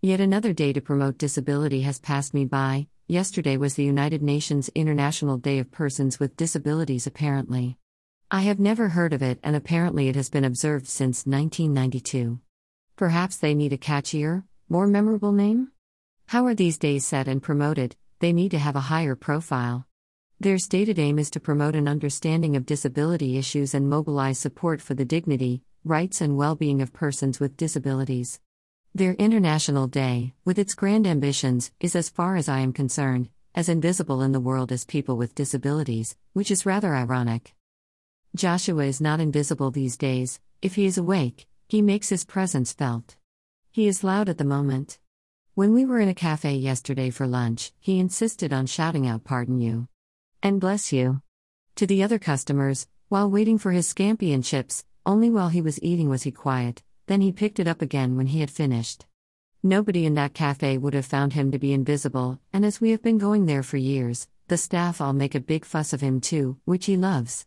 Yet another day to promote disability has passed me by. Yesterday was the United Nations International Day of Persons with Disabilities, apparently. I have never heard of it, and apparently it has been observed since 1992. Perhaps they need a catchier, more memorable name? How are these days set and promoted? They need to have a higher profile. Their stated aim is to promote an understanding of disability issues and mobilize support for the dignity, rights, and well being of persons with disabilities. Their International Day, with its grand ambitions, is, as far as I am concerned, as invisible in the world as people with disabilities, which is rather ironic. Joshua is not invisible these days, if he is awake, he makes his presence felt. He is loud at the moment. When we were in a cafe yesterday for lunch, he insisted on shouting out, Pardon you. And bless you. To the other customers, while waiting for his scampi and chips, only while he was eating was he quiet, then he picked it up again when he had finished. Nobody in that cafe would have found him to be invisible, and as we have been going there for years, the staff all make a big fuss of him too, which he loves.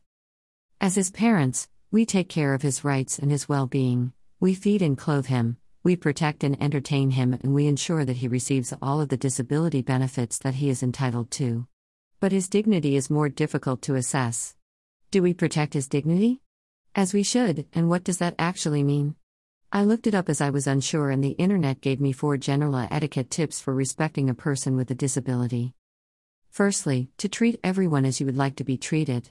As his parents, we take care of his rights and his well being, we feed and clothe him, we protect and entertain him, and we ensure that he receives all of the disability benefits that he is entitled to. But his dignity is more difficult to assess. Do we protect his dignity? As we should, and what does that actually mean? I looked it up as I was unsure, and the internet gave me four general etiquette tips for respecting a person with a disability. Firstly, to treat everyone as you would like to be treated.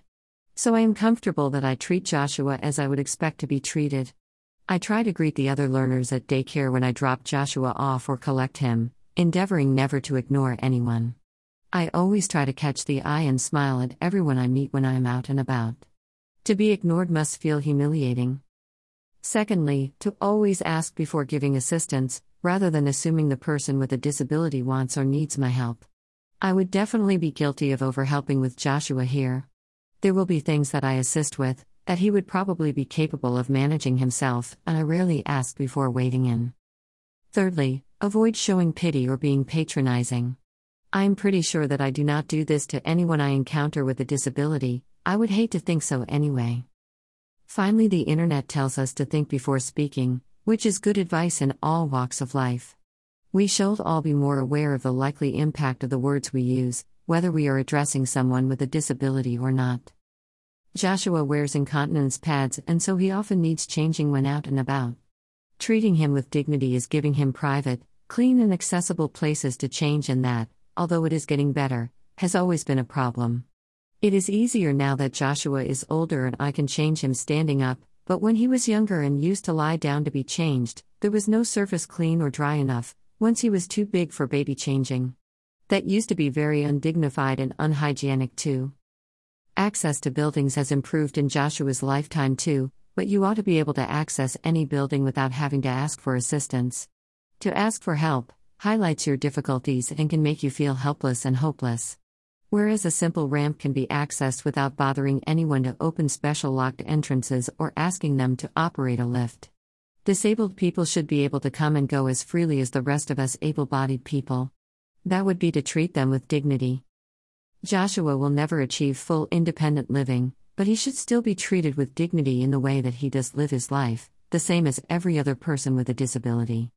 So I am comfortable that I treat Joshua as I would expect to be treated. I try to greet the other learners at daycare when I drop Joshua off or collect him, endeavoring never to ignore anyone. I always try to catch the eye and smile at everyone I meet when I am out and about. To be ignored must feel humiliating. Secondly, to always ask before giving assistance, rather than assuming the person with a disability wants or needs my help. I would definitely be guilty of overhelping with Joshua here. There will be things that I assist with, that he would probably be capable of managing himself, and I rarely ask before wading in. Thirdly, avoid showing pity or being patronizing. I am pretty sure that I do not do this to anyone I encounter with a disability, I would hate to think so anyway. Finally, the internet tells us to think before speaking, which is good advice in all walks of life. We should all be more aware of the likely impact of the words we use, whether we are addressing someone with a disability or not. Joshua wears incontinence pads, and so he often needs changing when out and about. Treating him with dignity is giving him private, clean, and accessible places to change, and that, although it is getting better, has always been a problem. It is easier now that Joshua is older and I can change him standing up, but when he was younger and used to lie down to be changed, there was no surface clean or dry enough, once he was too big for baby changing. That used to be very undignified and unhygienic too. Access to buildings has improved in Joshua's lifetime too, but you ought to be able to access any building without having to ask for assistance. To ask for help highlights your difficulties and can make you feel helpless and hopeless. Whereas a simple ramp can be accessed without bothering anyone to open special locked entrances or asking them to operate a lift. Disabled people should be able to come and go as freely as the rest of us able bodied people. That would be to treat them with dignity. Joshua will never achieve full independent living, but he should still be treated with dignity in the way that he does live his life, the same as every other person with a disability.